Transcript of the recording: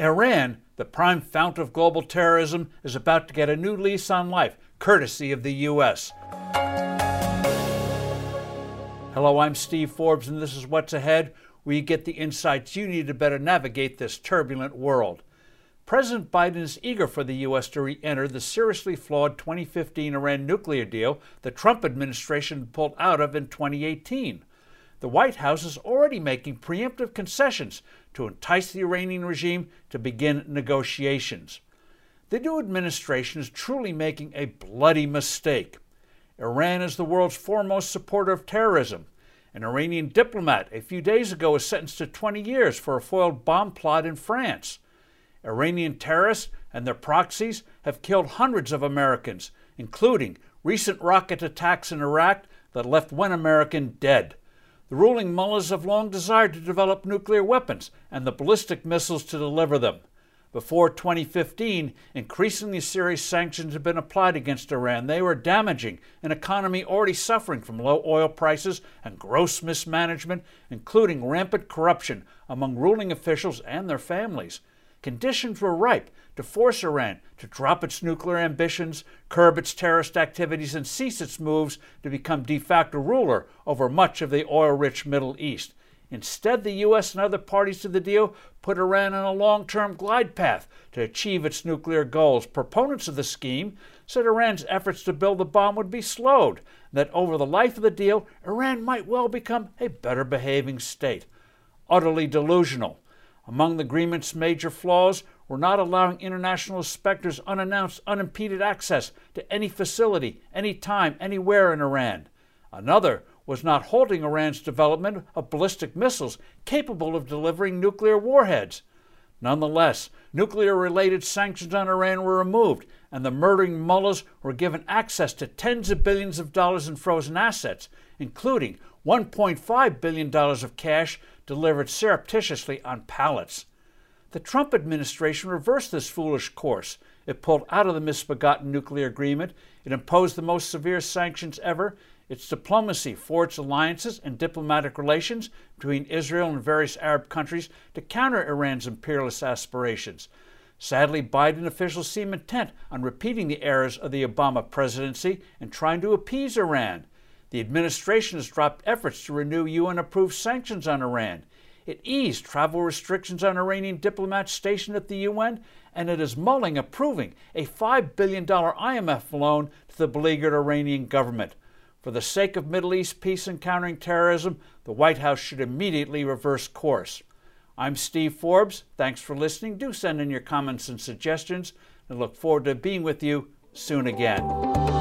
Iran, the prime fount of global terrorism, is about to get a new lease on life, courtesy of the U.S. Hello, I'm Steve Forbes, and this is What's Ahead, where you get the insights you need to better navigate this turbulent world. President Biden is eager for the U.S. to re enter the seriously flawed 2015 Iran nuclear deal the Trump administration pulled out of in 2018 the White House is already making preemptive concessions to entice the Iranian regime to begin negotiations. The new administration is truly making a bloody mistake. Iran is the world's foremost supporter of terrorism. An Iranian diplomat a few days ago was sentenced to 20 years for a foiled bomb plot in France. Iranian terrorists and their proxies have killed hundreds of Americans, including recent rocket attacks in Iraq that left one American dead. The ruling mullahs have long desired to develop nuclear weapons and the ballistic missiles to deliver them. Before 2015, increasingly serious sanctions had been applied against Iran. They were damaging an economy already suffering from low oil prices and gross mismanagement, including rampant corruption among ruling officials and their families. Conditions were ripe to force Iran to drop its nuclear ambitions, curb its terrorist activities, and cease its moves to become de facto ruler over much of the oil rich Middle East. Instead, the U.S. and other parties to the deal put Iran on a long term glide path to achieve its nuclear goals. Proponents of the scheme said Iran's efforts to build the bomb would be slowed, that over the life of the deal, Iran might well become a better behaving state. Utterly delusional. Among the agreement's major flaws were not allowing international inspectors unannounced, unimpeded access to any facility, any time, anywhere in Iran. Another was not halting Iran's development of ballistic missiles capable of delivering nuclear warheads. Nonetheless, nuclear related sanctions on Iran were removed, and the murdering mullahs were given access to tens of billions of dollars in frozen assets, including $1.5 billion of cash delivered surreptitiously on pallets. The Trump administration reversed this foolish course. It pulled out of the misbegotten nuclear agreement. It imposed the most severe sanctions ever. Its diplomacy forged alliances and diplomatic relations between Israel and various Arab countries to counter Iran's imperialist aspirations. Sadly, Biden officials seem intent on repeating the errors of the Obama presidency and trying to appease Iran. The administration has dropped efforts to renew UN approved sanctions on Iran. It eased travel restrictions on Iranian diplomats stationed at the UN, and it is mulling approving a $5 billion IMF loan to the beleaguered Iranian government. For the sake of Middle East peace and countering terrorism, the White House should immediately reverse course. I'm Steve Forbes. Thanks for listening. Do send in your comments and suggestions, and look forward to being with you soon again.